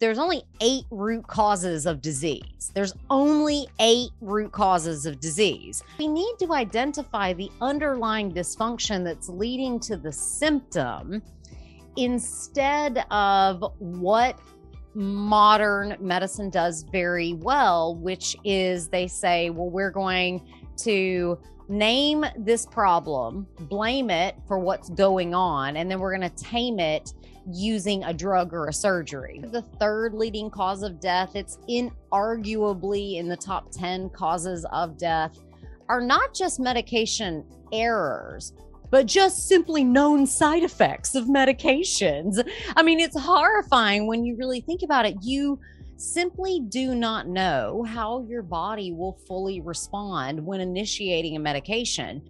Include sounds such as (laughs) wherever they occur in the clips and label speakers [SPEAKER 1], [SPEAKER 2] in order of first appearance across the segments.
[SPEAKER 1] there's only eight root causes of disease. There's only eight root causes of disease. We need to identify the underlying dysfunction that's leading to the symptom instead of what modern medicine does very well, which is they say, well, we're going to name this problem, blame it for what's going on, and then we're going to tame it using a drug or a surgery. The third leading cause of death, it's inarguably in the top 10 causes of death, are not just medication errors, but just simply known side effects of medications. I mean, it's horrifying when you really think about it. You simply do not know how your body will fully respond when initiating a medication.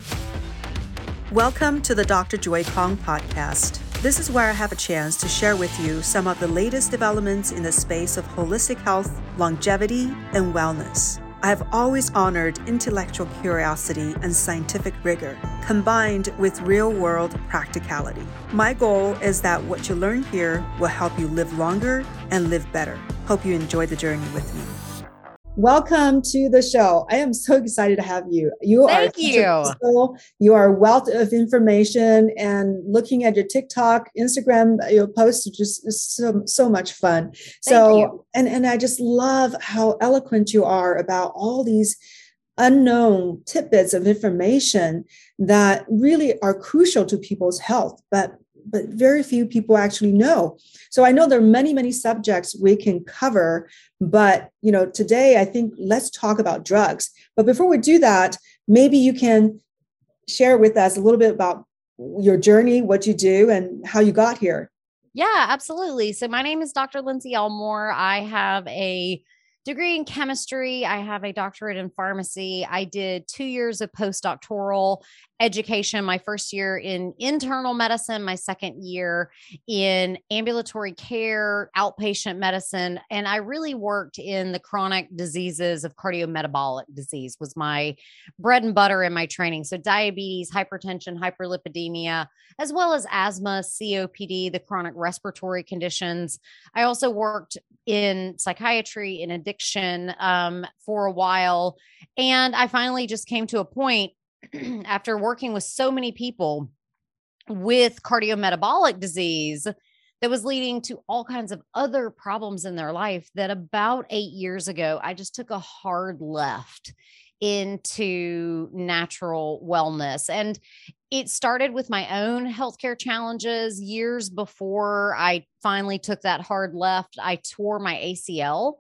[SPEAKER 2] Welcome to the Dr. Joy Kong podcast. This is where I have a chance to share with you some of the latest developments in the space of holistic health, longevity, and wellness. I have always honored intellectual curiosity and scientific rigor, combined with real world practicality. My goal is that what you learn here will help you live longer and live better. Hope you enjoy the journey with me. Welcome to the show. I am so excited to have you. You
[SPEAKER 1] Thank are
[SPEAKER 2] you. you are a wealth of information and looking at your TikTok, Instagram, your posts are just so so much fun. Thank so you. and and I just love how eloquent you are about all these unknown tidbits of information that really are crucial to people's health, but but very few people actually know. So I know there are many, many subjects we can cover, but you know, today I think let's talk about drugs. But before we do that, maybe you can share with us a little bit about your journey, what you do, and how you got here.
[SPEAKER 1] Yeah, absolutely. So my name is Dr. Lindsey Elmore. I have a degree in chemistry. I have a doctorate in pharmacy. I did two years of postdoctoral education my first year in internal medicine, my second year in ambulatory care, outpatient medicine, and I really worked in the chronic diseases of cardiometabolic disease was my bread and butter in my training. So diabetes, hypertension, hyperlipidemia, as well as asthma, COPD, the chronic respiratory conditions. I also worked in psychiatry in addiction um, for a while and I finally just came to a point (clears throat) after working with so many people with cardiometabolic disease that was leading to all kinds of other problems in their life that about eight years ago, I just took a hard left into natural wellness. And it started with my own healthcare challenges years before I finally took that hard left. I tore my ACL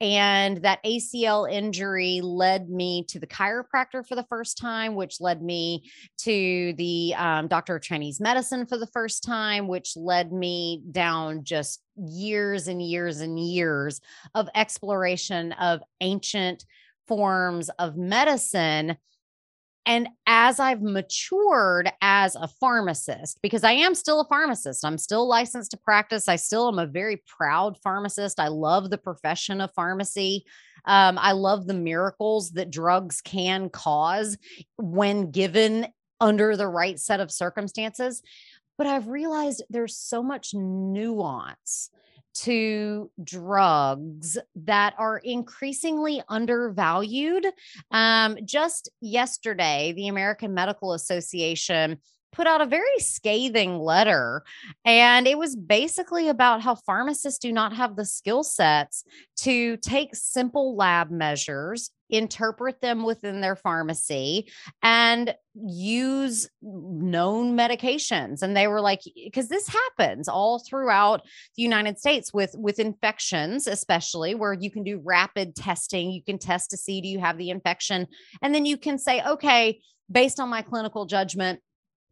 [SPEAKER 1] and that ACL injury led me to the chiropractor for the first time, which led me to the um, doctor of Chinese medicine for the first time, which led me down just years and years and years of exploration of ancient forms of medicine and as I've matured as a pharmacist, because I am still a pharmacist, I'm still licensed to practice. I still am a very proud pharmacist. I love the profession of pharmacy. Um, I love the miracles that drugs can cause when given under the right set of circumstances. But I've realized there's so much nuance to drugs that are increasingly undervalued. Um, just yesterday, the American Medical Association put out a very scathing letter. And it was basically about how pharmacists do not have the skill sets to take simple lab measures, interpret them within their pharmacy, and use known medications. And they were like, because this happens all throughout the United States with, with infections, especially where you can do rapid testing. You can test to see do you have the infection? And then you can say, okay, based on my clinical judgment,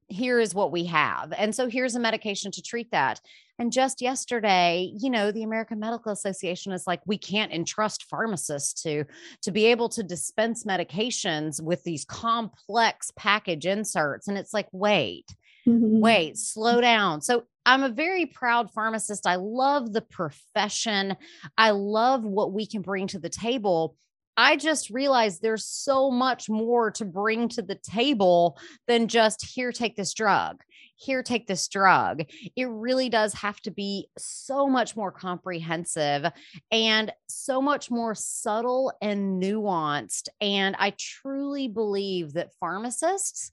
[SPEAKER 1] here is what we have. And so here's a medication to treat that. And just yesterday, you know, the American Medical Association is like, we can't entrust pharmacists to to be able to dispense medications with these complex package inserts. And it's like, wait, mm-hmm. wait, slow down. So I'm a very proud pharmacist. I love the profession. I love what we can bring to the table. I just realized there's so much more to bring to the table than just here, take this drug. Here, take this drug. It really does have to be so much more comprehensive and so much more subtle and nuanced. And I truly believe that pharmacists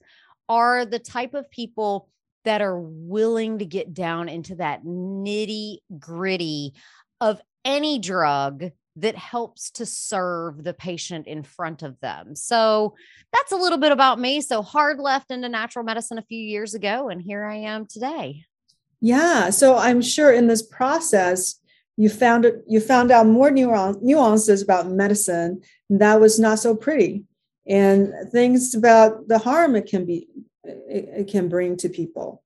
[SPEAKER 1] are the type of people that are willing to get down into that nitty gritty of any drug that helps to serve the patient in front of them. So that's a little bit about me. So hard left into natural medicine a few years ago, and here I am today.
[SPEAKER 2] Yeah. So I'm sure in this process, you found it, you found out more nuances about medicine that was not so pretty and things about the harm it can be it, it can bring to people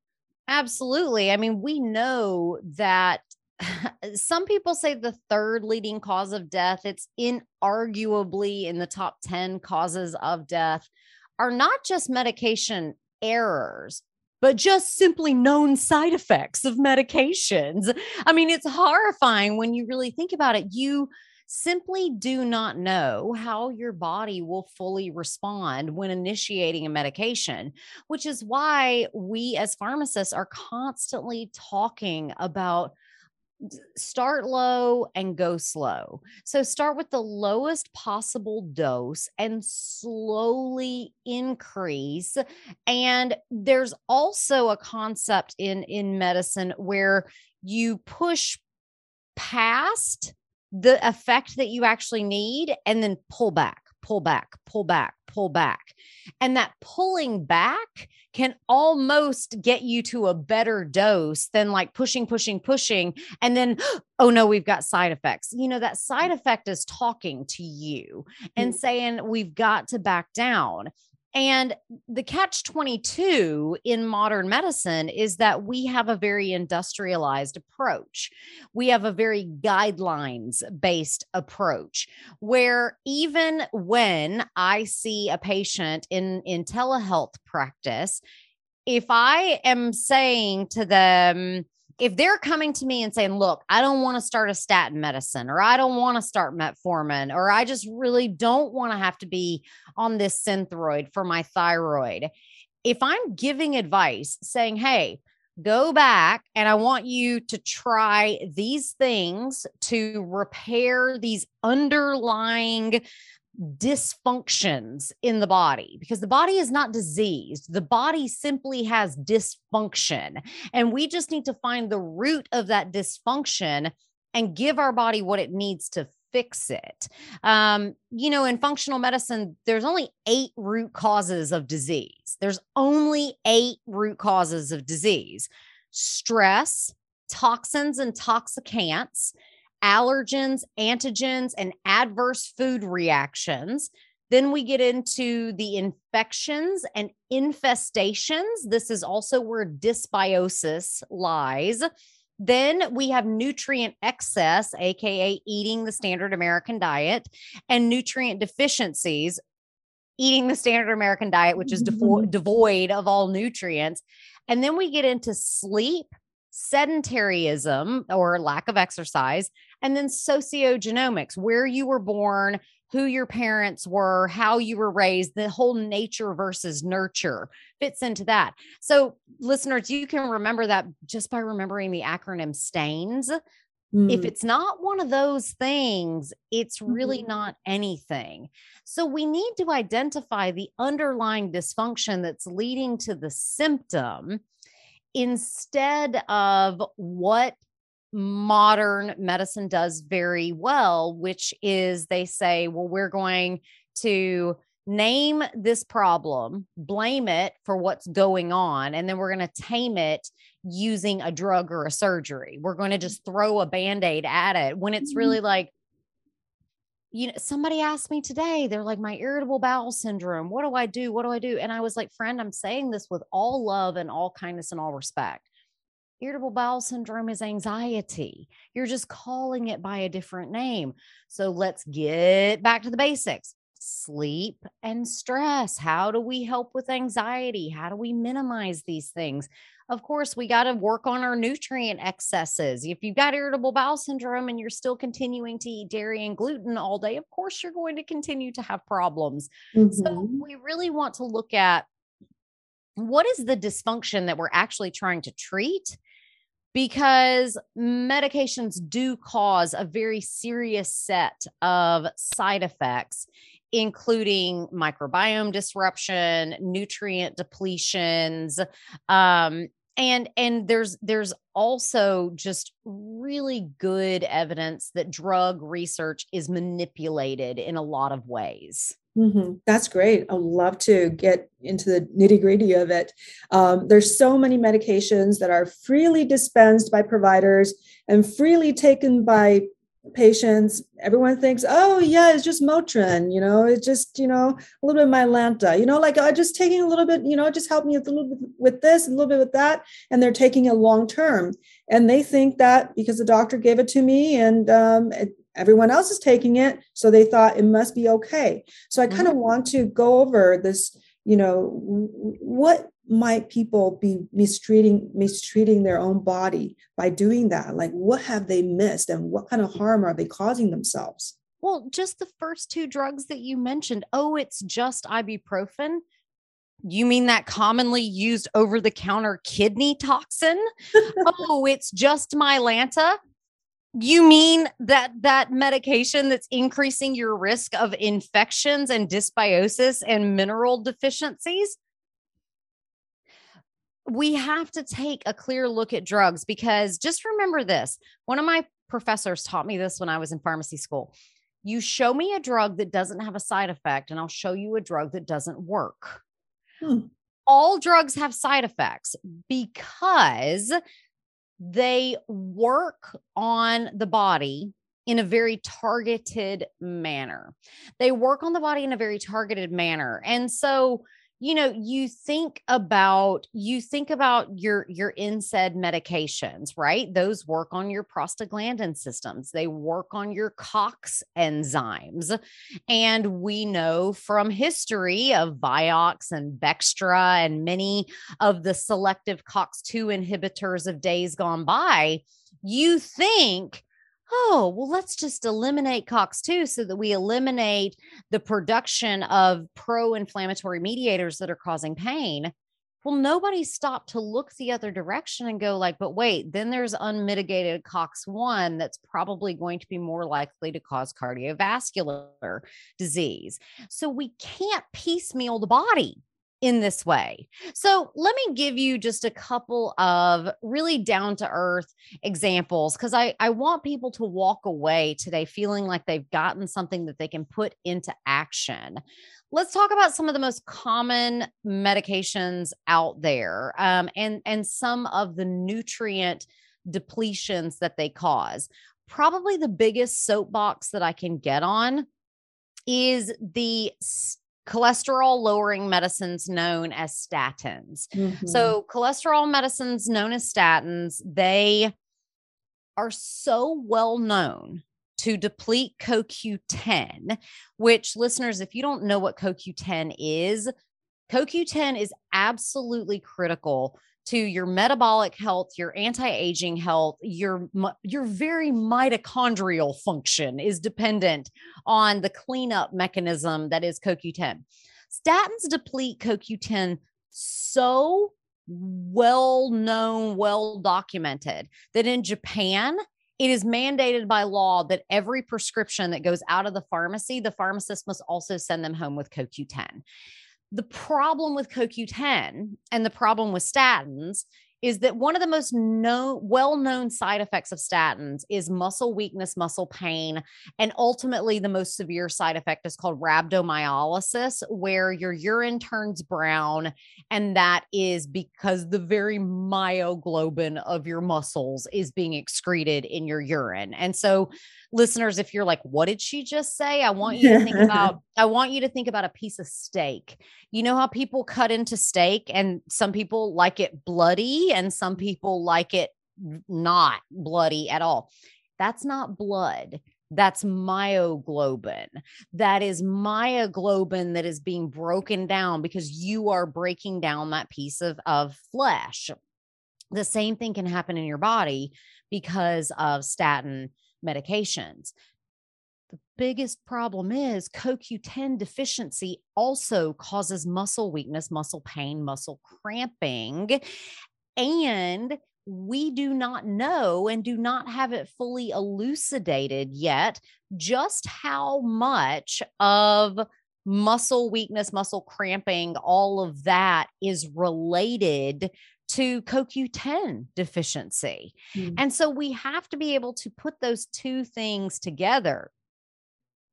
[SPEAKER 1] absolutely i mean we know that (laughs) some people say the third leading cause of death, it's inarguably in the top 10 causes of death, are not just medication errors, but just simply known side effects of medications. I mean, it's horrifying when you really think about it. You simply do not know how your body will fully respond when initiating a medication, which is why we as pharmacists are constantly talking about start low and go slow. So start with the lowest possible dose and slowly increase. And there's also a concept in in medicine where you push past the effect that you actually need and then pull back pull back, pull back, pull back. And that pulling back can almost get you to a better dose than like pushing, pushing, pushing. And then, (gasps) oh no, we've got side effects. You know, that side effect is talking to you and mm-hmm. saying, we've got to back down. And the catch 22 in modern medicine is that we have a very industrialized approach. We have a very guidelines based approach where even when I see a patient in, in telehealth practice, if I am saying to them, if they're coming to me and saying, look, I don't want to start a statin medicine, or I don't want to start metformin, or I just really don't want to have to be on this synthroid for my thyroid. If I'm giving advice saying, hey, go back and I want you to try these things to repair these underlying dysfunctions in the body because the body is not diseased. The body simply has dysfunction. And we just need to find the root of that dysfunction and give our body what it needs to fix it. Um, you know, in functional medicine, there's only eight root causes of disease. There's only eight root causes of disease stress, toxins and toxicants allergens, antigens, and adverse food reactions. Then we get into the infections and infestations. This is also where dysbiosis lies. Then we have nutrient excess, AKA eating the standard American diet, and nutrient deficiencies, eating the standard American diet, which is devo- mm-hmm. devoid of all nutrients. And then we get into sleep, sedentarism or lack of exercise, and then sociogenomics, where you were born, who your parents were, how you were raised, the whole nature versus nurture fits into that. So, listeners, you can remember that just by remembering the acronym STAINS. Mm. If it's not one of those things, it's really mm-hmm. not anything. So, we need to identify the underlying dysfunction that's leading to the symptom instead of what modern medicine does very well, which is they say, well, we're going to name this problem, blame it for what's going on, and then we're going to tame it using a drug or a surgery. We're going to just throw a band aid at it when it's mm-hmm. really like, you know, somebody asked me today, they're like, my irritable bowel syndrome. What do I do? What do I do? And I was like, friend, I'm saying this with all love and all kindness and all respect irritable bowel syndrome is anxiety. You're just calling it by a different name. So let's get back to the basics. Sleep and stress. How do we help with anxiety? How do we minimize these things? Of course, we got to work on our nutrient excesses. If you've got irritable bowel syndrome and you're still continuing to eat dairy and gluten all day, of course, you're going to continue to have problems. Mm-hmm. So, we really want to look at what is the dysfunction that we're actually trying to treat because medications do cause a very serious set of side effects including microbiome disruption nutrient depletions um, and and there's there's also just really good evidence that drug research is manipulated in a lot of ways
[SPEAKER 2] Mm-hmm. That's great. I'd love to get into the nitty gritty of it. Um, there's so many medications that are freely dispensed by providers and freely taken by patients. Everyone thinks, oh, yeah, it's just Motrin, you know, it's just, you know, a little bit of Mylanta, you know, like uh, just taking a little bit, you know, just help me a little bit with this, a little bit with that. And they're taking it long term. And they think that because the doctor gave it to me and um, it, everyone else is taking it so they thought it must be okay so i kind of mm-hmm. want to go over this you know what might people be mistreating mistreating their own body by doing that like what have they missed and what kind of harm are they causing themselves
[SPEAKER 1] well just the first two drugs that you mentioned oh it's just ibuprofen you mean that commonly used over the counter kidney toxin? (laughs) oh, it's just Mylanta. You mean that that medication that's increasing your risk of infections and dysbiosis and mineral deficiencies? We have to take a clear look at drugs because just remember this. One of my professors taught me this when I was in pharmacy school. You show me a drug that doesn't have a side effect, and I'll show you a drug that doesn't work. Hmm. All drugs have side effects because they work on the body in a very targeted manner. They work on the body in a very targeted manner. And so you know you think about you think about your your NSAID medications right? Those work on your prostaglandin systems. They work on your cox enzymes. And we know from history of vioxx and bextra and many of the selective cox2 inhibitors of days gone by you think oh, well, let's just eliminate COX2 so that we eliminate the production of pro inflammatory mediators that are causing pain. Well, nobody stopped to look the other direction and go, like, but wait, then there's unmitigated COX1 that's probably going to be more likely to cause cardiovascular disease. So we can't piecemeal the body in this way. So, let me give you just a couple of really down to earth examples because I, I want people to walk away today feeling like they've gotten something that they can put into action. Let's talk about some of the most common medications out there um, and, and some of the nutrient depletions that they cause. Probably the biggest soapbox that I can get on is the cholesterol lowering medicines known as statins. Mm-hmm. So, cholesterol medicines known as statins, they are so well known to deplete CoQ10, which listeners, if you don't know what CoQ10 is, CoQ10 is absolutely critical to your metabolic health, your anti-aging health, your your very mitochondrial function is dependent on the cleanup mechanism that is CoQ10. Statins deplete CoQ10 so well known, well documented that in Japan, it is mandated by law that every prescription that goes out of the pharmacy, the pharmacist must also send them home with CoQ10 the problem with CoQ10 and the problem with statins is that one of the most known, well-known side effects of statins is muscle weakness, muscle pain, and ultimately the most severe side effect is called rhabdomyolysis, where your urine turns brown, and that is because the very myoglobin of your muscles is being excreted in your urine. And so listeners, if you're like, what did she just say? I want you to think about, (laughs) I want you to think about a piece of steak. You know how people cut into steak and some people like it bloody and some people like it not bloody at all. That's not blood. That's myoglobin. That is myoglobin that is being broken down because you are breaking down that piece of, of flesh. The same thing can happen in your body because of statin medications. The biggest problem is CoQ10 deficiency also causes muscle weakness, muscle pain, muscle cramping. And we do not know and do not have it fully elucidated yet just how much of muscle weakness, muscle cramping, all of that is related to CoQ10 deficiency. Mm. And so we have to be able to put those two things together.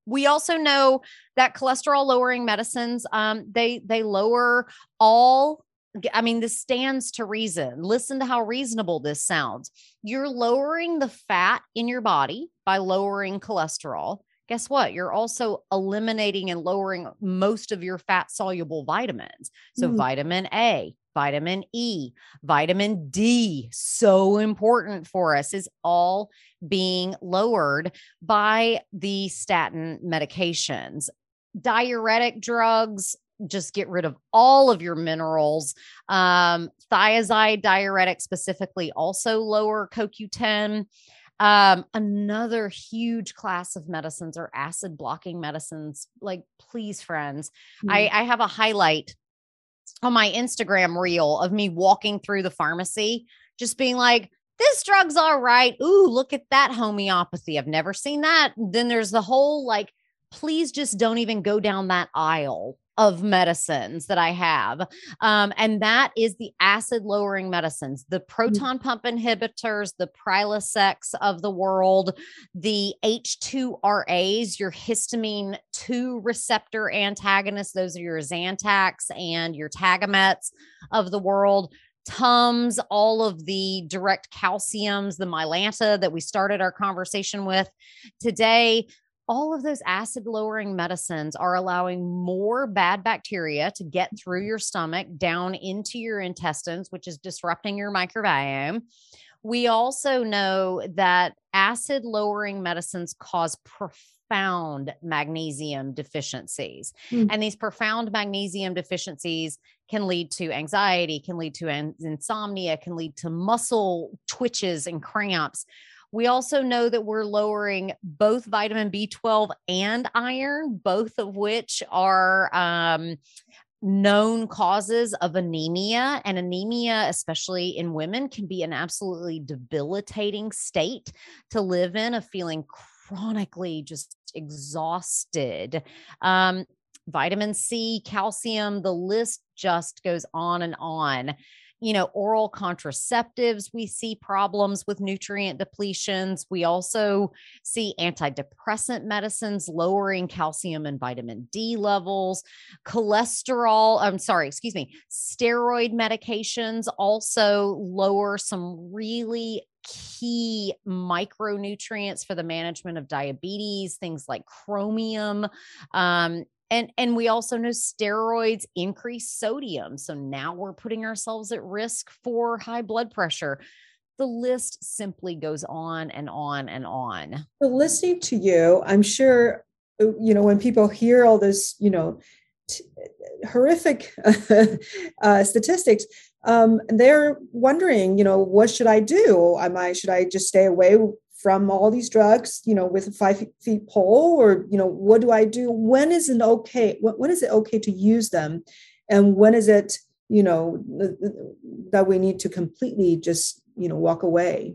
[SPEAKER 1] We also know that cholesterol lowering medicines um, they they lower all I mean, this stands to reason. Listen to how reasonable this sounds. You're lowering the fat in your body by lowering cholesterol. Guess what? You're also eliminating and lowering most of your fat soluble vitamins. So, mm. vitamin A, vitamin E, vitamin D, so important for us, is all being lowered by the statin medications. Diuretic drugs, just get rid of all of your minerals. Um, thiazide diuretic specifically also lower CoQ10. Um, another huge class of medicines are acid blocking medicines. Like, please, friends, mm. I, I have a highlight on my Instagram reel of me walking through the pharmacy, just being like, this drug's all right. Ooh, look at that homeopathy. I've never seen that. Then there's the whole like, please just don't even go down that aisle of medicines that I have. Um, and that is the acid lowering medicines, the mm. proton pump inhibitors, the Prilosec of the world, the H2RAs, your histamine 2 receptor antagonists. Those are your Zantacs and your Tagamets of the world. Tums, all of the direct calciums, the Mylanta that we started our conversation with today all of those acid lowering medicines are allowing more bad bacteria to get through your stomach down into your intestines, which is disrupting your microbiome. We also know that acid lowering medicines cause profound magnesium deficiencies. Mm. And these profound magnesium deficiencies can lead to anxiety, can lead to insomnia, can lead to muscle twitches and cramps. We also know that we're lowering both vitamin B12 and iron, both of which are um, known causes of anemia. And anemia, especially in women, can be an absolutely debilitating state to live in, of feeling chronically just exhausted. Um, vitamin C, calcium, the list just goes on and on you know, oral contraceptives, we see problems with nutrient depletions. We also see antidepressant medicines lowering calcium and vitamin D levels, cholesterol, I'm sorry, excuse me, steroid medications also lower some really key micronutrients for the management of diabetes, things like chromium, um, and and we also know steroids increase sodium so now we're putting ourselves at risk for high blood pressure. The list simply goes on and on and on.
[SPEAKER 2] Well, listening to you i'm sure uh, you know when people hear all this you know t- horrific (laughs) uh, statistics um, they're wondering you know what should i do? Am i should i just stay away from all these drugs, you know, with a five feet pole, or you know, what do I do? When is it okay? When, when is it okay to use them, and when is it, you know, that we need to completely just, you know, walk away?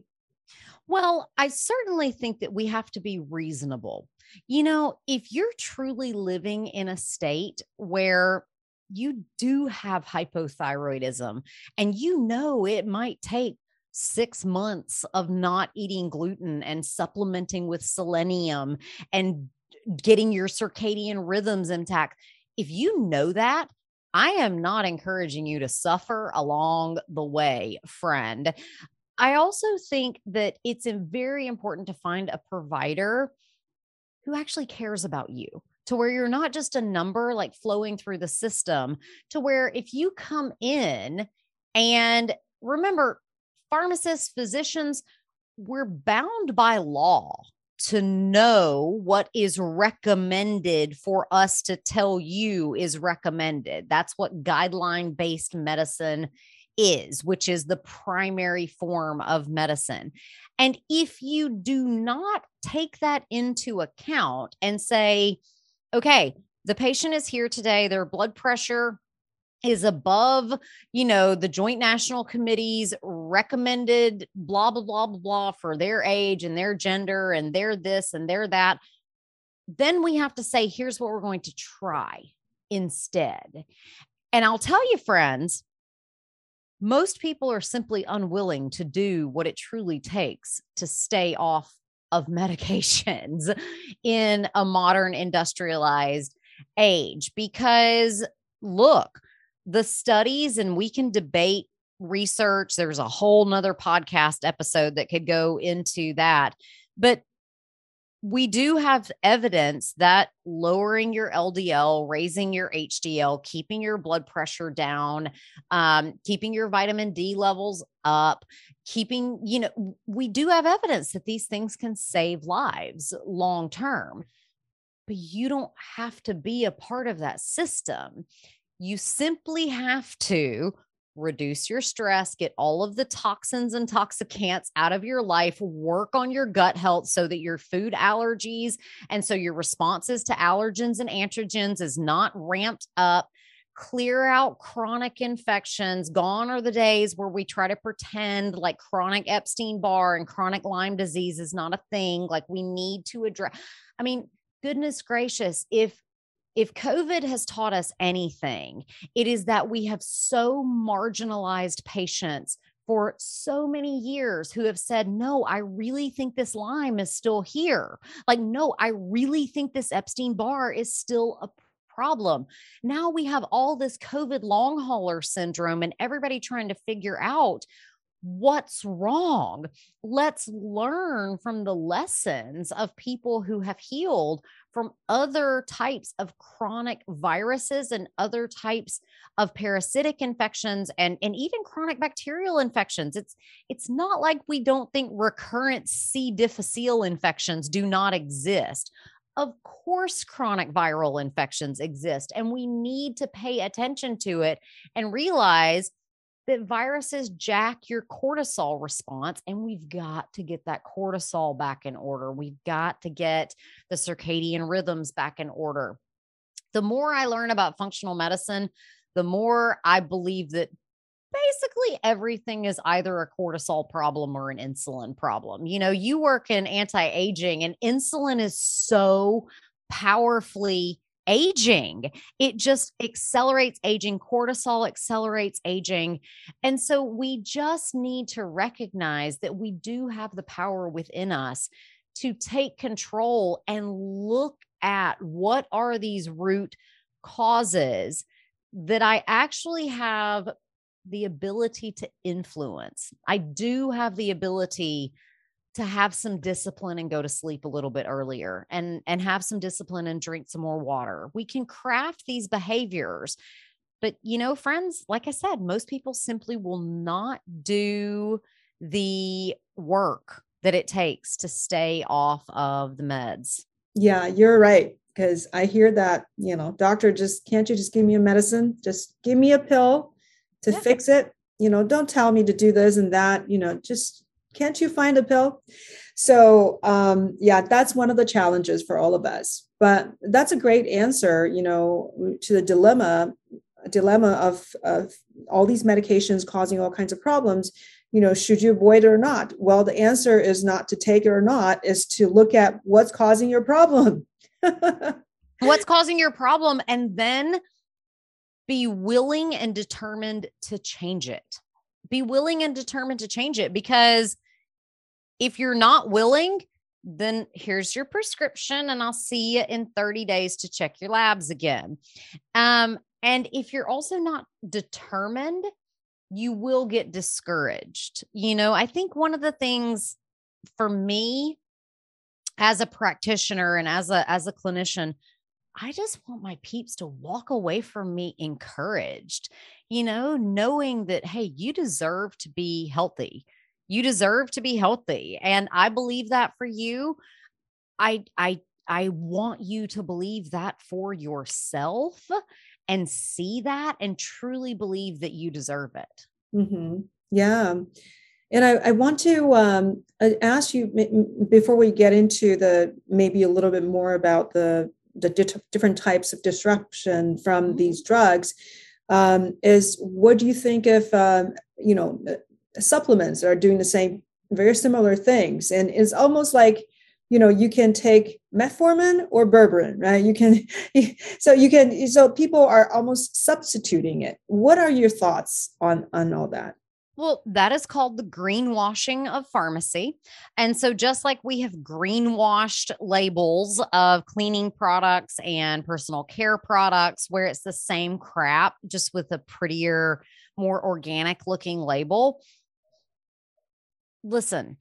[SPEAKER 1] Well, I certainly think that we have to be reasonable. You know, if you're truly living in a state where you do have hypothyroidism and you know it might take six months of not eating gluten and supplementing with selenium and getting your circadian rhythms intact. If you know that, I am not encouraging you to suffer along the way, friend. I also think that it's very important to find a provider who actually cares about you to where you're not just a number like flowing through the system, to where if you come in and remember, pharmacists, physicians, we're bound by law to know what is recommended for us to tell you is recommended. That's what guideline based medicine is, which is the primary form of medicine. And if you do not take that into account and say, okay, the patient is here today, their blood pressure is above, you know, the Joint National Committee's recommended blah, blah, blah, blah, blah for their age and their gender and their this and their that, then we have to say, here's what we're going to try instead. And I'll tell you, friends, most people are simply unwilling to do what it truly takes to stay off of (laughs) medications in a modern industrialized age because look the studies and we can debate research there's a whole nother podcast episode that could go into that but we do have evidence that lowering your LDL, raising your HDL, keeping your blood pressure down, um, keeping your vitamin D levels up, keeping, you know, we do have evidence that these things can save lives long term. But you don't have to be a part of that system. You simply have to reduce your stress, get all of the toxins and toxicants out of your life, work on your gut health so that your food allergies and so your responses to allergens and antigens is not ramped up. Clear out chronic infections. Gone are the days where we try to pretend like chronic Epstein Barr and chronic Lyme disease is not a thing. Like we need to address. I mean, goodness gracious, if if COVID has taught us anything, it is that we have so marginalized patients for so many years who have said, No, I really think this Lyme is still here. Like, no, I really think this Epstein Barr is still a problem. Now we have all this COVID long hauler syndrome and everybody trying to figure out what's wrong. Let's learn from the lessons of people who have healed from other types of chronic viruses and other types of parasitic infections and, and even chronic bacterial infections. It's it's not like we don't think recurrent C. difficile infections do not exist. Of course, chronic viral infections exist, and we need to pay attention to it and realize that viruses jack your cortisol response and we've got to get that cortisol back in order. We've got to get the circadian rhythms back in order. The more I learn about functional medicine, the more I believe that basically everything is either a cortisol problem or an insulin problem. You know, you work in anti aging, and insulin is so powerfully aging. It just accelerates aging. Cortisol accelerates aging. And so we just need to recognize that we do have the power within us to take control and look at what are these root causes that I actually have the ability to influence. I do have the ability to have some discipline and go to sleep a little bit earlier and and have some discipline and drink some more water. We can craft these behaviors but you know friends like i said most people simply will not do the work that it takes to stay off of the meds.
[SPEAKER 2] Yeah you're right because i hear that you know doctor just can't you just give me a medicine? Just give me a pill to yeah. fix it. You know don't tell me to do this and that you know just can't you find a pill? So, um, yeah, that's one of the challenges for all of us. But that's a great answer, you know, to the dilemma dilemma of, of all these medications causing all kinds of problems you know should you avoid it or not well the answer is not to take it or not is to look at what's causing your problem (laughs)
[SPEAKER 1] what's causing your problem and then be willing and determined to change it be willing and determined to change it because if you're not willing, then here's your prescription and I'll see you in 30 days to check your labs again. Um, and if you're also not determined, you will get discouraged. You know, I think one of the things for me as a practitioner and as a as a clinician, I just want my peeps to walk away from me encouraged, you know, knowing that, hey, you deserve to be healthy. You deserve to be healthy. And I believe that for you. I I I want you to believe that for yourself and see that and truly believe that you deserve it.
[SPEAKER 2] Mm-hmm. Yeah. And I, I want to um, ask you before we get into the maybe a little bit more about the the di- different types of disruption from mm-hmm. these drugs. Um, is what do you think if um, you know supplements are doing the same very similar things? And it's almost like you know you can take metformin or berberine right? You can (laughs) so you can so people are almost substituting it. What are your thoughts on on all that
[SPEAKER 1] well, that is called the greenwashing of pharmacy. And so, just like we have greenwashed labels of cleaning products and personal care products, where it's the same crap, just with a prettier, more organic looking label. Listen,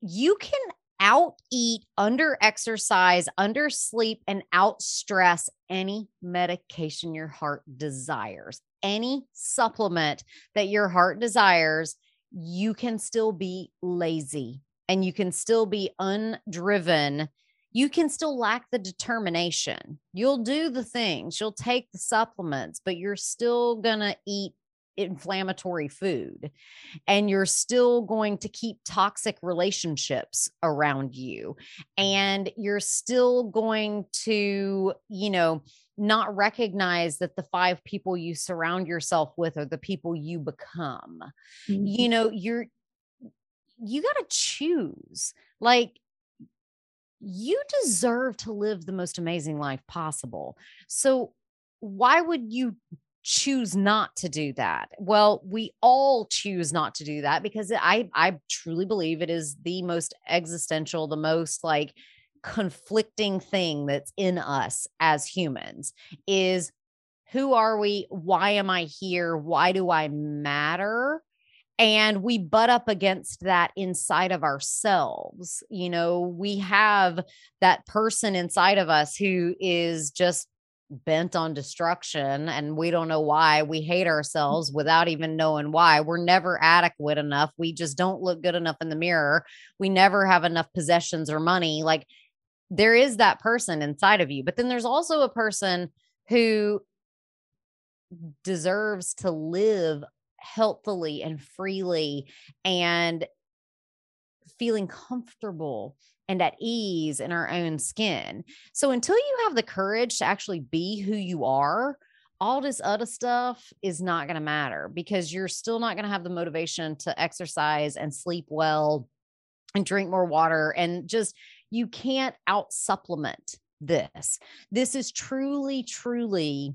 [SPEAKER 1] you can out eat, under exercise, under sleep, and out stress any medication your heart desires. Any supplement that your heart desires, you can still be lazy and you can still be undriven. You can still lack the determination. You'll do the things, you'll take the supplements, but you're still going to eat inflammatory food and you're still going to keep toxic relationships around you and you're still going to you know not recognize that the five people you surround yourself with are the people you become. Mm-hmm. you know you're you got to choose. Like you deserve to live the most amazing life possible. So why would you choose not to do that. Well we all choose not to do that because i i truly believe it is the most existential the most like conflicting thing that's in us as humans is who are we? Why am i here? Why do i matter? And we butt up against that inside of ourselves you know? We have that person inside of us who is just bent on destruction and we don't know why we hate mm. ourselves without even knowing why. We're never adequate enough. We just don't look good enough in the mirror. We never have enough possessions or money. Like there is that person inside of you but then there's also a person who deserves to live healthily and freely and feeling comfortable and at ease in our own skin. So until you have the courage to actually be who you are, all this other stuff is not going to matter because you're still not going to have the motivation to exercise and sleep well and drink more water and just you can't out supplement this. This is truly, truly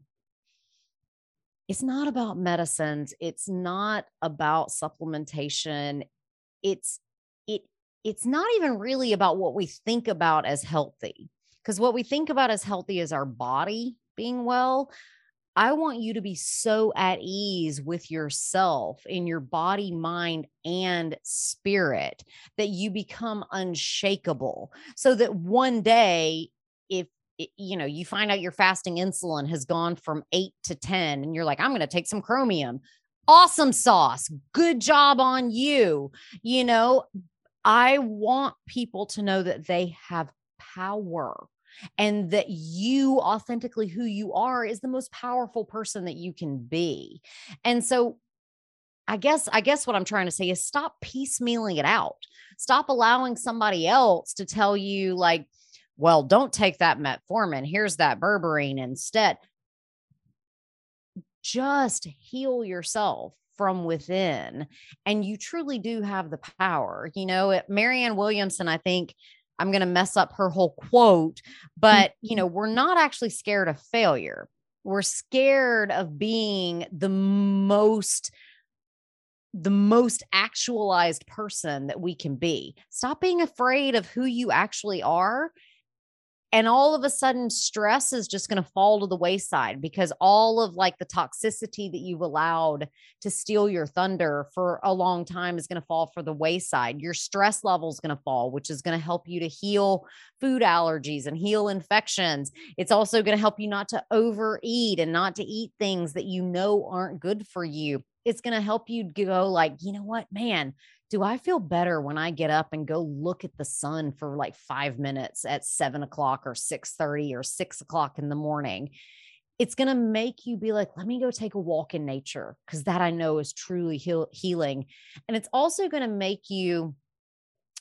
[SPEAKER 1] it's not about medicines. It's not about supplementation. It's it it's not even really about what we think about as healthy. Because what we think about as healthy is our body being well. I want you to be so at ease with yourself in your body, mind, and spirit that you become unshakable. So that one day, if you know, you find out your fasting insulin has gone from eight to 10, and you're like, I'm going to take some chromium. Awesome sauce. Good job on you. You know, I want people to know that they have power and that you authentically who you are is the most powerful person that you can be. And so I guess I guess what I'm trying to say is stop piecemealing it out. Stop allowing somebody else to tell you like, well, don't take that metformin. Here's that berberine instead. Just heal yourself from within and you truly do have the power you know marianne williamson i think i'm going to mess up her whole quote mm-hmm. but you know we're not actually scared of failure. We're scared of being the most the most actualized person that we can be. Stop being afraid of who you actually are and all of a sudden stress is just going to fall to the wayside because all of like the toxicity that you've allowed to steal your thunder for a long time is going to fall for the wayside. Your stress level is going to fall which is going to help you to heal food allergies and heal infections. It's also going to help you not to overeat and not to eat things that you know aren't good for you. It's going to help you go like you know what? Man do I feel better when I get up and go look at the sun for like five minutes at seven o'clock or 6:30 or six o'clock in the morning? It's going to make you be like, let me go take a walk in nature because that I know is truly heal- healing. And it's also going to make you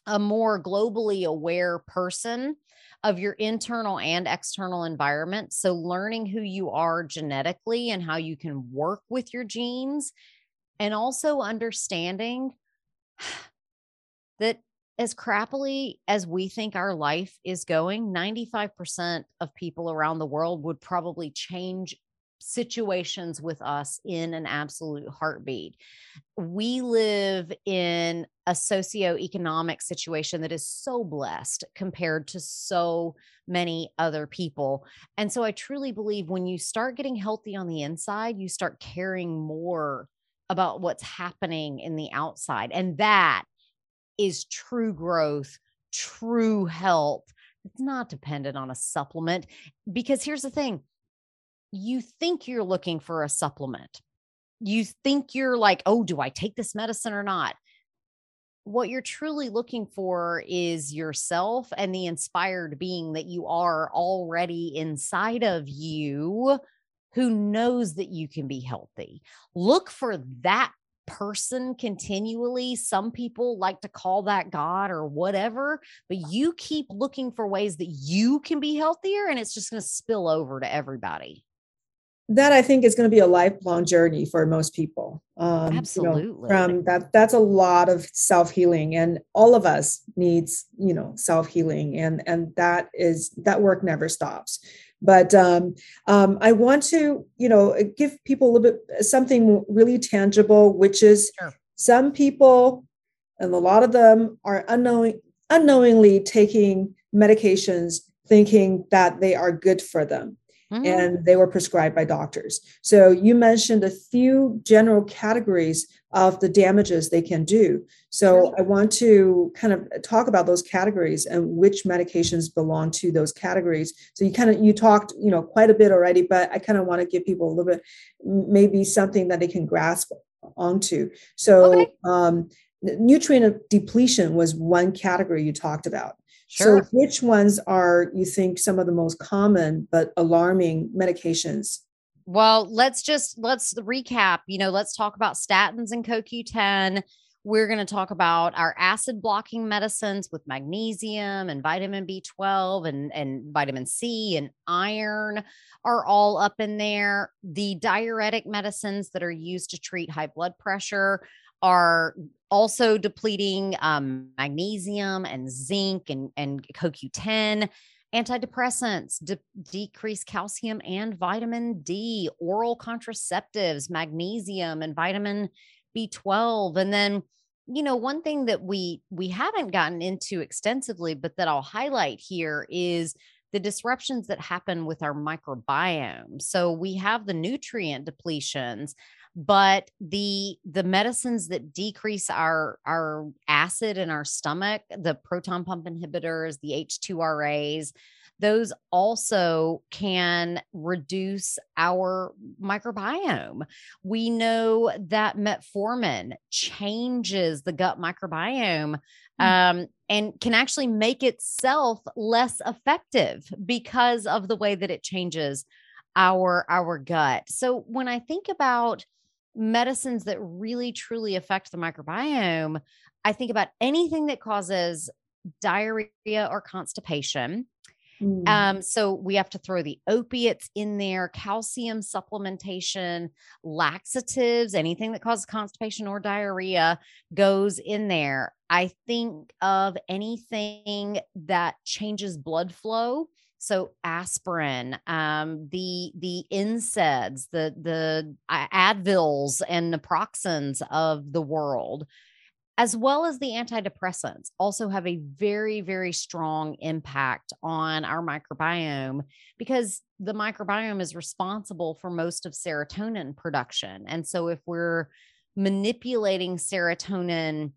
[SPEAKER 1] a more globally aware person of your internal and external environment. So, learning who you are genetically and how you can work with your genes, and also understanding (sighs) that as crappily as we think our life is going, 95% of people around the world would probably change situations with us in an absolute heartbeat. We live in a socioeconomic situation that is so blessed compared to so many other people. And so I truly believe when you start getting healthy on the inside, you start caring more about what's happening in the outside. And that is true growth, true health. It's not dependent on a supplement. Because here's the thing you think you're looking for a supplement. You think you're like, oh, do I take this medicine or not? What you're truly looking for is yourself and the inspired being that you are already inside of you who knows that you can be healthy. Look for that person continually. Some people like to call that God or whatever, but you keep looking for ways that you can be healthier and it's just going to spill over to everybody.
[SPEAKER 2] That I think is going to be a lifelong journey for most people.
[SPEAKER 1] Um, Absolutely.
[SPEAKER 2] You know, from that, that's a lot of self healing, and all of us needs, you know, self healing, and and that is that work never stops. But um, um, I want to, you know, give people a little bit something really tangible, which is sure. some people, and a lot of them are unknowing, unknowingly taking medications thinking that they are good for them mm-hmm. and they were prescribed by doctors. So you mentioned a few general categories of the damages they can do. So I want to kind of talk about those categories and which medications belong to those categories. So you kind of you talked, you know, quite a bit already, but I kind of want to give people a little bit maybe something that they can grasp onto. So okay. um nutrient depletion was one category you talked about. Sure. So, which ones are you think some of the most common but alarming medications?
[SPEAKER 1] Well, let's just let's recap. You know, let's talk about statins and CoQ10. We're going to talk about our acid blocking medicines with magnesium and vitamin B12 and, and vitamin C and iron are all up in there. The diuretic medicines that are used to treat high blood pressure are also depleting um, magnesium and zinc and, and CoQ10. Antidepressants de- decrease calcium and vitamin D, oral contraceptives, magnesium and vitamin B12. And then, you know, one thing that we we haven't gotten into extensively, but that I'll highlight here is the disruptions that happen with our microbiome. So we have the nutrient depletions but the the medicines that decrease our our acid in our stomach the proton pump inhibitors the H2RAs those also can reduce our microbiome. We know that metformin changes the gut microbiome hmm. um, and can actually make itself less effective because of the way that it changes our our gut. So when I think about medicines that really truly affect the microbiome, I think about anything that causes diarrhea or constipation. Mm. Um, so we have to throw the opiates in there, calcium supplementation, laxatives, anything that causes constipation or diarrhea goes in there. I think of anything that changes blood flow so aspirin um, the the NSAIDs the the uh, advils and naproxens of the world as well as the antidepressants also have a very very strong impact on our microbiome because the microbiome is responsible for most of serotonin production. And so if we're manipulating serotonin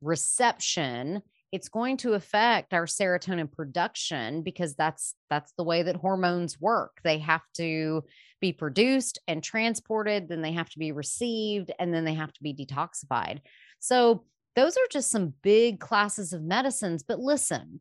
[SPEAKER 1] reception it's going to affect our serotonin production because that's that's the way that hormones work they have to be produced and transported then they have to be received and then they have to be detoxified so those are just some big classes of medicines. But listen,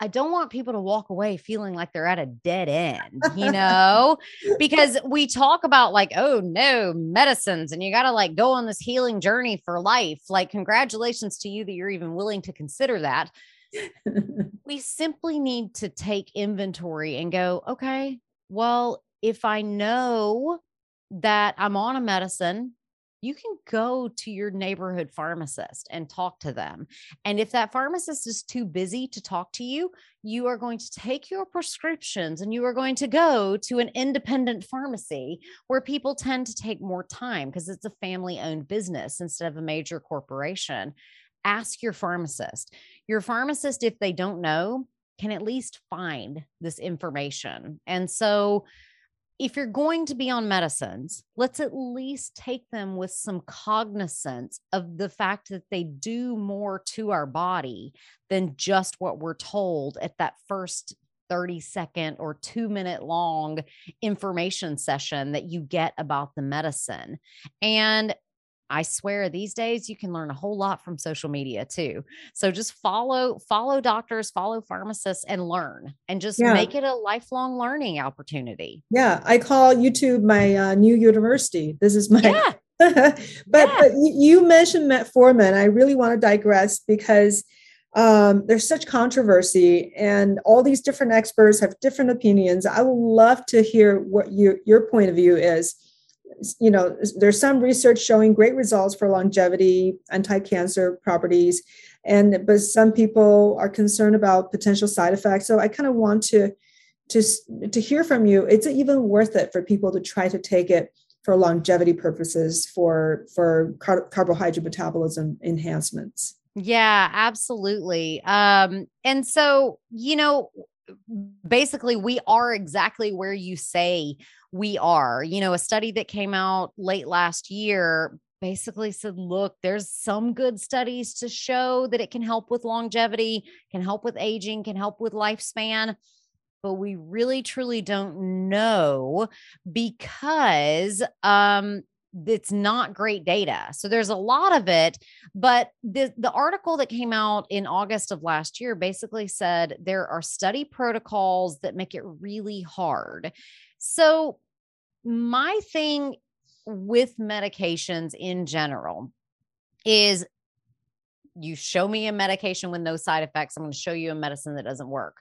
[SPEAKER 1] I don't want people to walk away feeling like they're at a dead end, you know, because we talk about like, oh no, medicines, and you got to like go on this healing journey for life. Like, congratulations to you that you're even willing to consider that. (laughs) we simply need to take inventory and go, okay, well, if I know that I'm on a medicine you can go to your neighborhood pharmacist and talk to them. And if that pharmacist is too busy to talk to you, you are going to take your prescriptions and you are going to go to an independent pharmacy where people tend to take more time because it's a family owned business instead of a major corporation. Ask your pharmacist. Your pharmacist, if they don't know, can at least find this information. And so, if you're going to be on medicines, let's at least take them with some cognizance of the fact that they do more to our body than just what we're told at that first 30 second or two minute long information session that you get about the medicine. And I swear these days you can learn a whole lot from social media too. So just follow follow doctors, follow pharmacists and learn and just yeah. make it a lifelong learning opportunity.
[SPEAKER 2] Yeah, I call YouTube my uh, new university. This is my yeah. (laughs) but, yeah. but you mentioned metformin. I really want to digress because um, there's such controversy and all these different experts have different opinions. I would love to hear what your your point of view is you know, there's some research showing great results for longevity, anti-cancer properties, and but some people are concerned about potential side effects. So I kind of want to to to hear from you. It's even worth it for people to try to take it for longevity purposes for for car- carbohydrate metabolism enhancements.
[SPEAKER 1] Yeah, absolutely. Um, and so you know, basically, we are exactly where you say we are. You know, a study that came out late last year basically said, look, there's some good studies to show that it can help with longevity, can help with aging, can help with lifespan. But we really truly don't know because um, it's not great data. So there's a lot of it, but the the article that came out in August of last year basically said there are study protocols that make it really hard so, my thing with medications in general is you show me a medication with no side effects. I'm going to show you a medicine that doesn't work.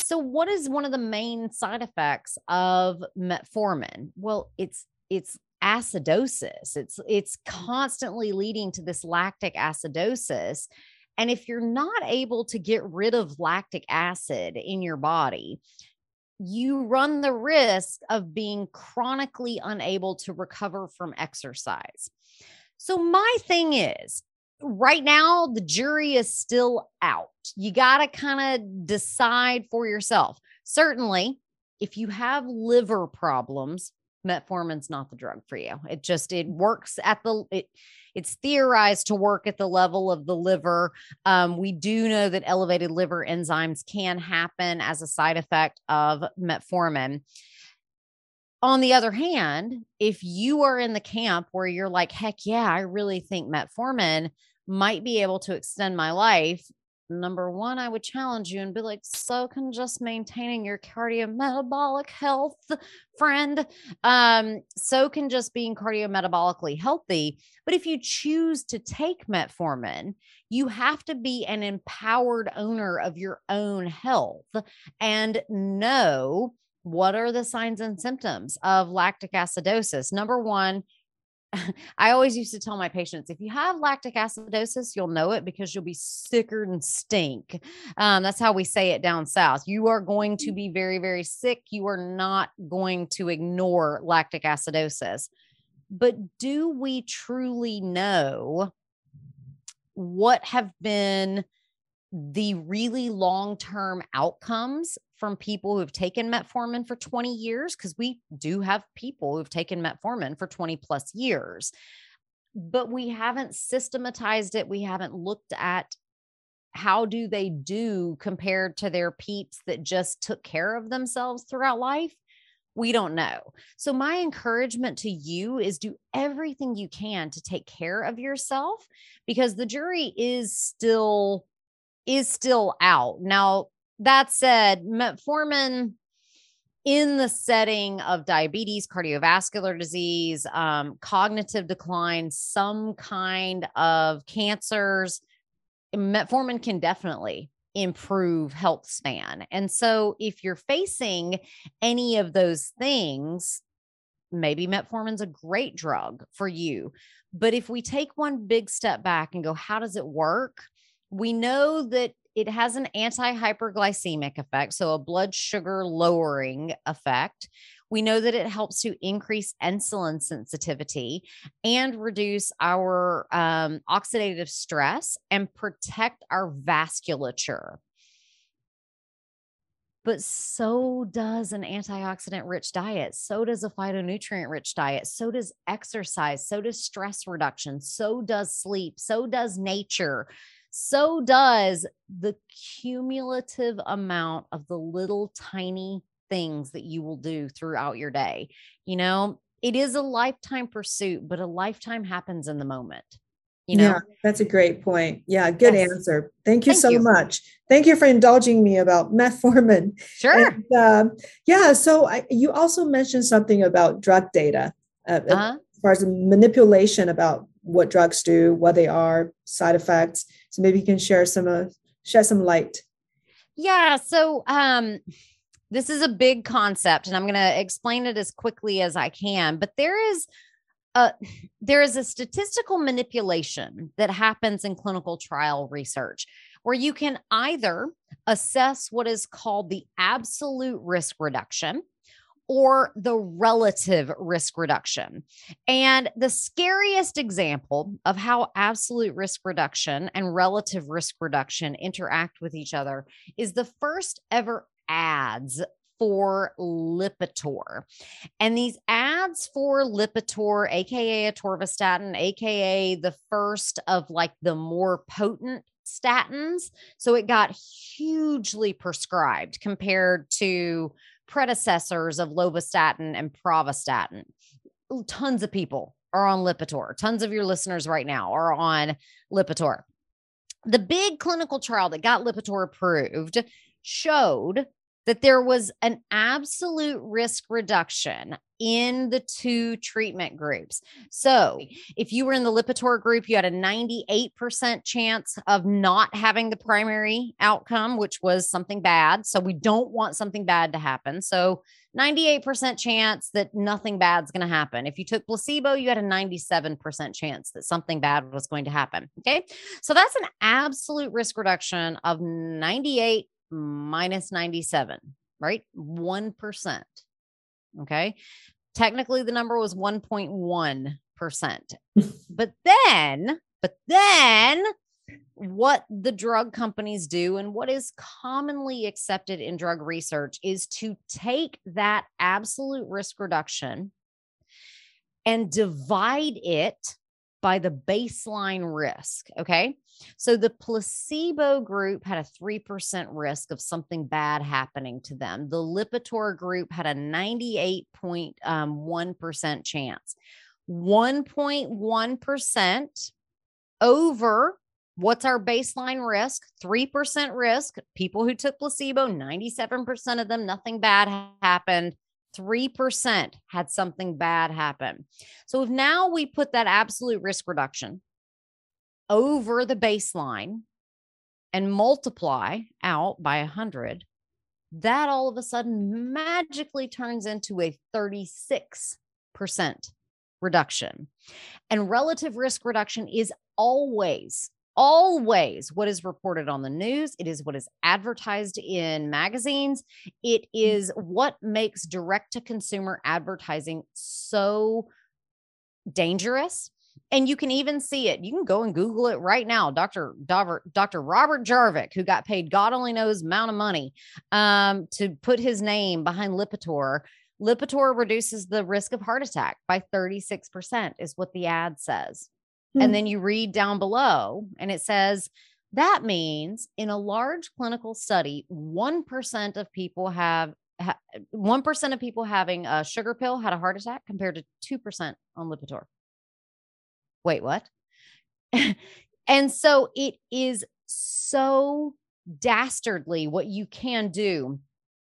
[SPEAKER 1] So, what is one of the main side effects of metformin? Well, it's it's acidosis. It's it's mm. constantly leading to this lactic acidosis. And if you're not able to get rid of lactic acid in your body, you run the risk of being chronically unable to recover from exercise. So, my thing is, right now, the jury is still out. You got to kind of decide for yourself. Certainly, if you have liver problems, metformin's not the drug for you. It just it works at the it it's theorized to work at the level of the liver. Um, we do know that elevated liver enzymes can happen as a side effect of metformin. On the other hand, if you are in the camp where you're like, heck yeah, I really think metformin might be able to extend my life, number one, I would challenge you and be like, so can just maintaining your cardiometabolic health, friend. Um, so can just being cardiometabolically healthy. But if you choose to take metformin, you have to be an empowered owner of your own health and know what are the signs and symptoms of lactic acidosis. Number one, (laughs) I always used to tell my patients if you have lactic acidosis, you'll know it because you'll be sicker and stink. Um, that's how we say it down south. You are going to be very, very sick. You are not going to ignore lactic acidosis. But do we truly know what have been the really long term outcomes from people who have taken metformin for 20 years, because we do have people who've taken metformin for 20 plus years, but we haven't systematized it. We haven't looked at how do they do compared to their peeps that just took care of themselves throughout life We don't know. So, my encouragement to you is do everything you can to take care of yourself because the jury is still is still out. Now, that said, metformin in the setting of diabetes, cardiovascular disease, um, cognitive decline, some kind of cancers, metformin can definitely improve health span. And so if you're facing any of those things, maybe metformin's a great drug for you. But if we take one big step back and go, how does it work? We know that it has an anti hyperglycemic effect, so a blood sugar lowering effect. We know that it helps to increase insulin sensitivity and reduce our um, oxidative stress and protect our vasculature. But so does an antioxidant rich diet. So does a phytonutrient rich diet. So does exercise. So does stress reduction. So does sleep. So does nature so does the cumulative amount of the little tiny things that you will do throughout your day. You know, it is a lifetime pursuit, but a lifetime happens in the moment. You know? Yeah,
[SPEAKER 2] that's a great point. Yeah, good yes. answer. Thank you Thank so you. much. Thank you for indulging me about (laughs) metformin.
[SPEAKER 1] Sure. And, uh,
[SPEAKER 2] yeah. So I, you also mentioned something about drug data, uh, uh-huh. as far as manipulation about what drugs do, what they are, side effects. So maybe you can share some uh, shed some light.
[SPEAKER 1] Yeah. So um this is a big concept and I'm going to explain it as quickly as I can, but there is a there is a statistical manipulation that happens in clinical trial research where you can either assess what is called the absolute risk reduction or the relative risk reduction. And the scariest example of how absolute risk reduction and relative risk reduction interact with each other is the first ever ads for Lipitor. And these ads for Lipitor, aka atorvastatin, aka the first of like the more potent statins. So it got hugely prescribed compared to predecessors of lovastatin and pravastatin. Tons of people are on Lipitor. Tons of your listeners right now are on Lipitor. The big clinical trial that got Lipitor approved showed that there was an absolute risk reduction in the two treatment groups. So, if you were in the Lipitor group, you had a 98% chance of not having the primary outcome, which was something bad. So, we don't want something bad to happen. So, 98% chance that nothing bad's going to happen. If you took placebo, you had a 97% chance that something bad was going to happen. Okay. So, that's an absolute risk reduction of 98 minus 97, right? 1%. Okay. Technically, the number was 1.1%. (laughs) but then, but then what the drug companies do and what is commonly accepted in drug research is to take that absolute risk reduction and divide it by the baseline risk. Okay. So the placebo group had a 3% risk of something bad happening to them. The Lipitor group had a 98.1% um, chance. 1.1% over what's our baseline risk? 3% risk. People who took placebo, 97% of them, nothing bad happened. 3% had something bad happen. So if now we put that absolute risk reduction over the baseline and multiply out by 100, that all of a sudden magically turns into a 36% reduction. And relative risk reduction is always always what is reported on the news. It is what is advertised in magazines. It mm. what makes direct to consumer advertising so dangerous. And you can even see it. You can go and Google it right now. Dr. Dr. Robert Jarvik, who got paid God only knows amount of money um, to put his name behind Lipitor. Lipitor reduces the risk of heart attack by 36%, is what the ad says. Mm-hmm. And hmm. then you read down below and it says, that means in a large clinical study, 1% of people have one percent of people having a sugar pill had a heart attack compared to two percent on Lipitor. Wait, what? (laughs) and so it is so dastardly what you can do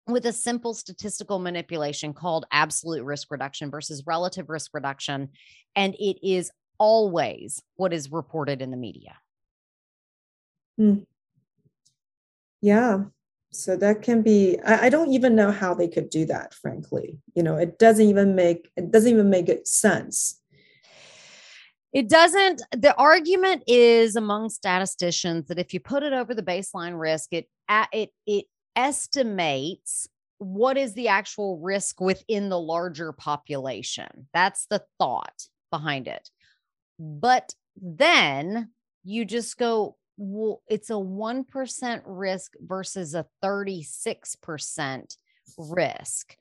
[SPEAKER 1] with a simple statistical manipulation called absolute risk reduction versus relative risk reduction. And it is always what is reported in the media.
[SPEAKER 2] Hmm. Yeah. So that can be, I, I, don't even know how they could do that, frankly. You know, it doesn't even make it doesn't even make it sense.
[SPEAKER 1] It doesn't, the argument is among statisticians that if you put it over the baseline risk, it it it estimates what is the actual risk within the larger population. That's the thought behind it. But then you just go, well, it's a 1% risk versus a 36% risk.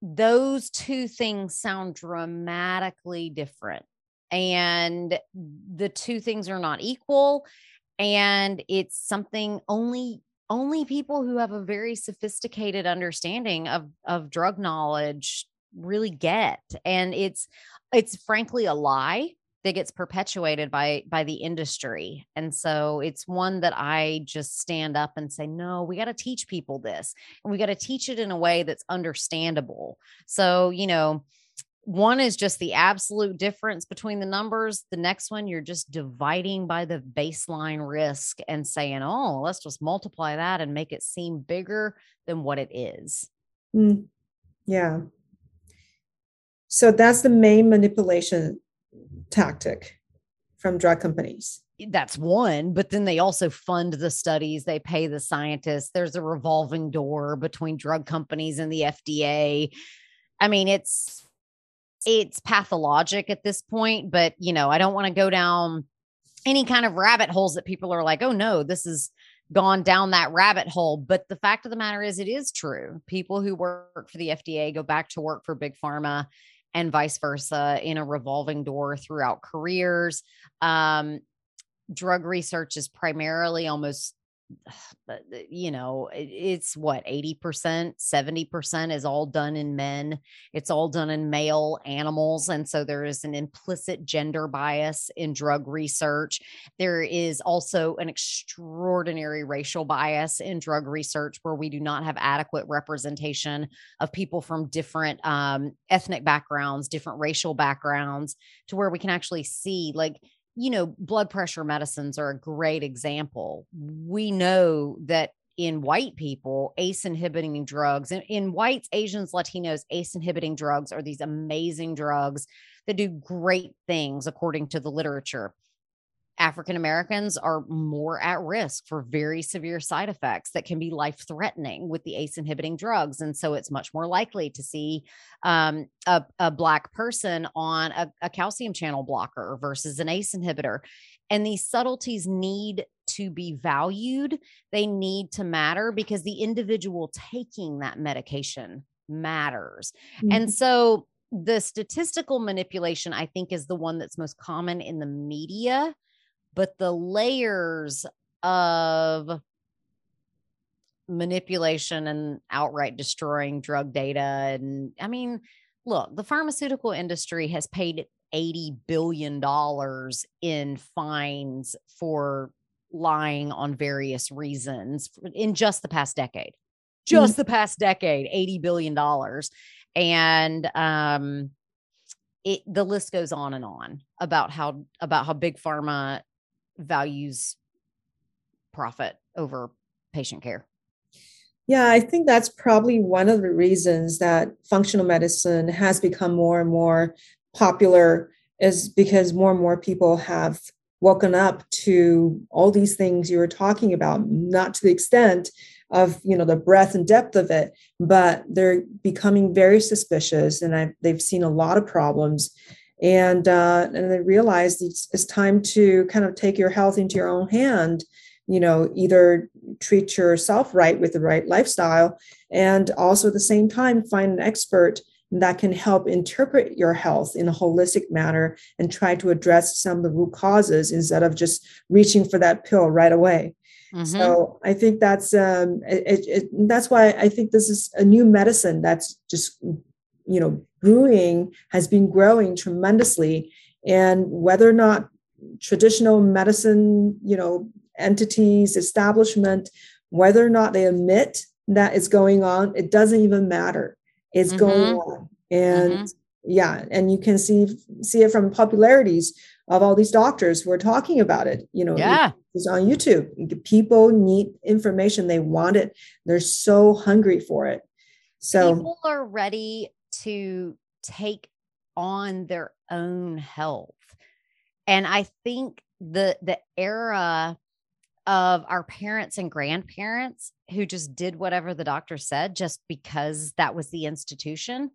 [SPEAKER 1] Those two things sound dramatically different. And the two things are not equal. And it's something only only people who have a very sophisticated understanding of of drug knowledge really get and it's it's frankly a lie that gets perpetuated by by the industry and so it's one that i just stand up and say no we got to teach people this and we got to teach it in a way that's understandable so you know one is just the absolute difference between the numbers. The next one, you're just dividing by the baseline risk and saying, oh, let's just multiply that and make it seem bigger than what it is.
[SPEAKER 2] Mm, yeah. So that's the main manipulation tactic from drug companies.
[SPEAKER 1] That's one, but then they also fund the studies, they pay the scientists. There's a revolving door between drug companies and the FDA. I mean, it's it's pathologic at this point, but you know, I don't want to go down any kind of rabbit holes that people are like, oh no, this is gone down that rabbit hole. But the fact of the matter is, it is true. People who work for the FDA go back to work for Big Pharma and vice versa in a revolving door throughout careers. Um, drug research is primarily almost (sighs) you know, it's what 80%, 70% is all done in men. It's all done in male animals. And so there is an implicit gender bias in drug research. There is also an extraordinary racial bias in drug research where we do not have adequate representation of people from different um, ethnic backgrounds, different racial backgrounds, to where we can actually see like you know, blood pressure medicines are a great example. We know that in white people, ACE inhibiting drugs, in, in whites, Asians, Latinos, ACE inhibiting drugs are these amazing drugs that do great things according to the literature. African Americans are more at risk for very severe side effects that can be life threatening with the ACE inhibiting drugs. And so it's much more likely to see um, a, a, Black person on a, a calcium channel blocker versus an ACE inhibitor. And these subtleties need to be valued, they need to matter because the individual taking that medication matters. Mm-hmm. And so the statistical manipulation, I think, is the one that's most common in the media but the layers of manipulation and outright destroying drug data and i mean look the pharmaceutical industry has paid 80 billion dollars in fines for lying on various reasons in just the past decade just mm-hmm. the past decade 80 billion dollars and um it the list goes on and on about how about how big pharma values profit over patient care.
[SPEAKER 2] Yeah, I think that's probably one of the reasons that functional medicine has become more and more popular is because more and more people have woken up to all these things you were talking about, not to the extent of you know the breadth and depth of it, but they're becoming very suspicious, and I, they've seen a lot of problems and uh, and they realized it's, it's time to kind of take your health into your own hand you know either treat yourself right with the right lifestyle and also at the same time find an expert that can help interpret your health in a holistic manner and try to address some of the root causes instead of just reaching for that pill right away Mm-hmm. So I think that's um, it, it, that's why I think this is a new medicine that's just you know brewing has been growing tremendously, and whether or not traditional medicine you know entities establishment whether or not they admit that it's going on it doesn't even matter. It's mm-hmm. going on. And mm-hmm. yeah and you can see see it from popularities of all these doctors who are talking about it you know
[SPEAKER 1] yeah.
[SPEAKER 2] it's on youtube. People need information. They want it. They're so hungry for it. So
[SPEAKER 1] people are ready to take on their own health and i think the the era of our parents and grandparents who just did whatever the doctor said just because that was the institution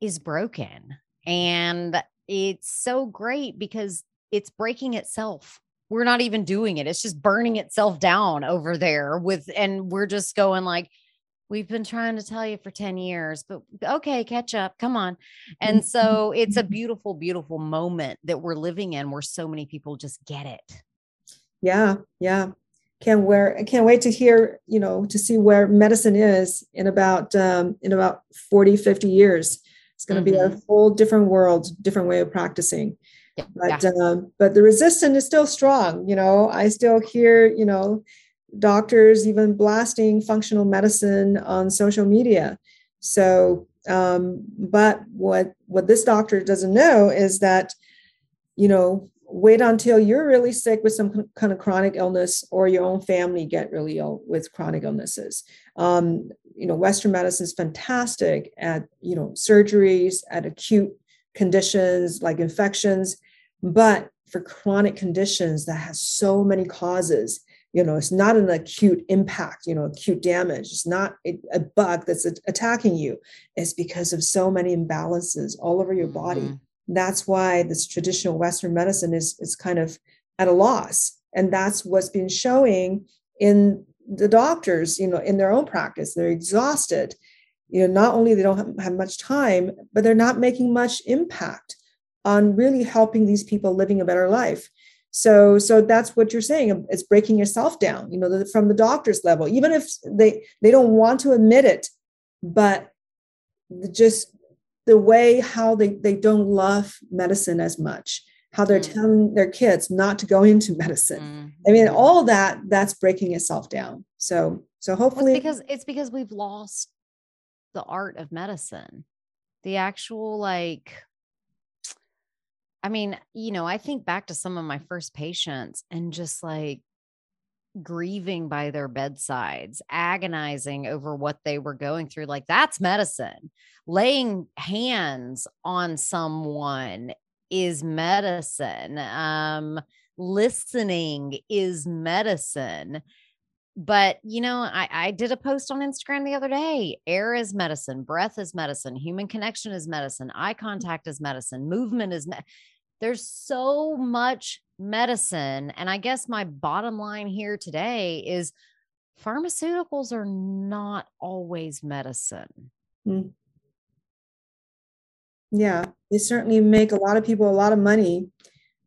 [SPEAKER 1] is broken. And it's so great because it's breaking itself. We're not even doing it. It's just burning itself down over there with, and we're just going like, we've been trying to tell you for 10 years, but okay, catch up. Come on. And so it's a beautiful, beautiful moment that we're living in where so many people just get it.
[SPEAKER 2] Yeah, yeah. Can't where I can't wait to hear, you know, to see where medicine is in about um, in about 40, 50 years. It's going to mm-hmm. be a whole different world, different way of practicing. Yeah. But yeah. Um, but the resistance is still strong. You know, I still hear, you know, doctors even blasting functional medicine on social media. So, um, but what what this doctor doesn't know is that, you know, wait until you're really sick with some kind of chronic illness or your own family get really ill with chronic illnesses um, you know western medicine is fantastic at you know surgeries at acute conditions like infections but for chronic conditions that has so many causes you know it's not an acute impact you know acute damage it's not a, a bug that's attacking you it's because of so many imbalances all over your body mm-hmm that's why this traditional Western medicine is, is kind of at a loss. And that's what's been showing in the doctors, you know, in their own practice. They're exhausted. You know, not only they don't have, have much time, but they're not making much impact on really helping these people living a better life. So, so that's what you're saying. It's breaking yourself down, you know, the, from the doctor's level, even if they they don't want to admit it, but just the way how they, they don't love medicine as much how they're mm. telling their kids not to go into medicine mm. i mean mm-hmm. all that that's breaking itself down so so hopefully
[SPEAKER 1] it's because it's because we've lost the art of medicine the actual like i mean you know i think back to some of my first patients and just like grieving by their bedsides, agonizing over what they were going through. Like that's medicine. Laying hands on someone is medicine. Um, listening is medicine. But you know, I, I did a post on Instagram the other day. Air is medicine, breath is medicine, human connection is medicine, eye contact is medicine, movement is me- there's so much medicine. And I guess my bottom line here today is pharmaceuticals are not always medicine. Mm.
[SPEAKER 2] Yeah, they certainly make a lot of people a lot of money.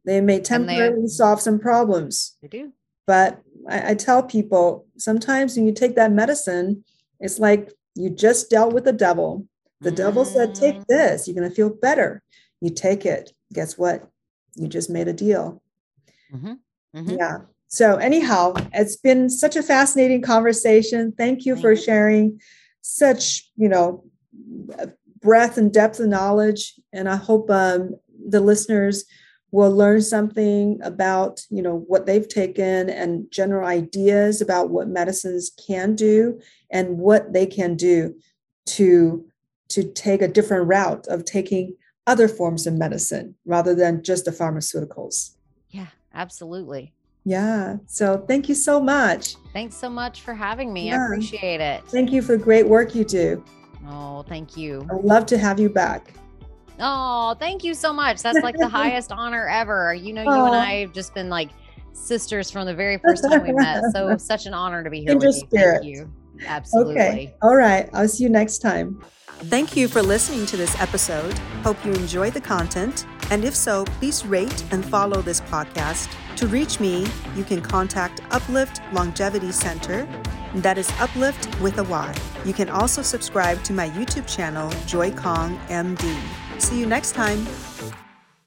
[SPEAKER 2] They may temporarily solve some problems.
[SPEAKER 1] They do.
[SPEAKER 2] But I, I tell people sometimes when you take that medicine, it's like you just dealt with the devil. The devil said, Take mm. this, you're going to feel better. You take it. Guess what? You just made a deal. Mm-hmm. Mm-hmm. Yeah. So, anyhow, it's been such a fascinating conversation. Thank you Thank for you. sharing such, you know, breadth and depth of knowledge. And I hope um, the listeners will learn something about, you know, what they've taken and general ideas about what medicines can do and what they can do to to take a different route of taking other forms of medicine rather than just the pharmaceuticals.
[SPEAKER 1] Yeah, absolutely.
[SPEAKER 2] Yeah. So thank you so much.
[SPEAKER 1] Thanks so much for having me. Yeah. I appreciate it.
[SPEAKER 2] Thank you for the great work you do.
[SPEAKER 1] Oh, thank you.
[SPEAKER 2] I'd love to have you back.
[SPEAKER 1] Oh, thank you so much. That's like the (laughs) highest honor ever. You know, you oh. and I have just been like sisters from the very first time we met. So (laughs) such an honor to be here with you. Spirit. Thank you. Absolutely. Okay.
[SPEAKER 3] All right. I'll see you next time.
[SPEAKER 2] Thank you for listening to this episode. Hope you enjoy the content. And if so, please rate and follow this podcast. To reach me, you can contact Uplyft Longevity Center. That is Uplift with a Y. You can also subscribe to my YouTube channel, Joy Kong MD. See you next time.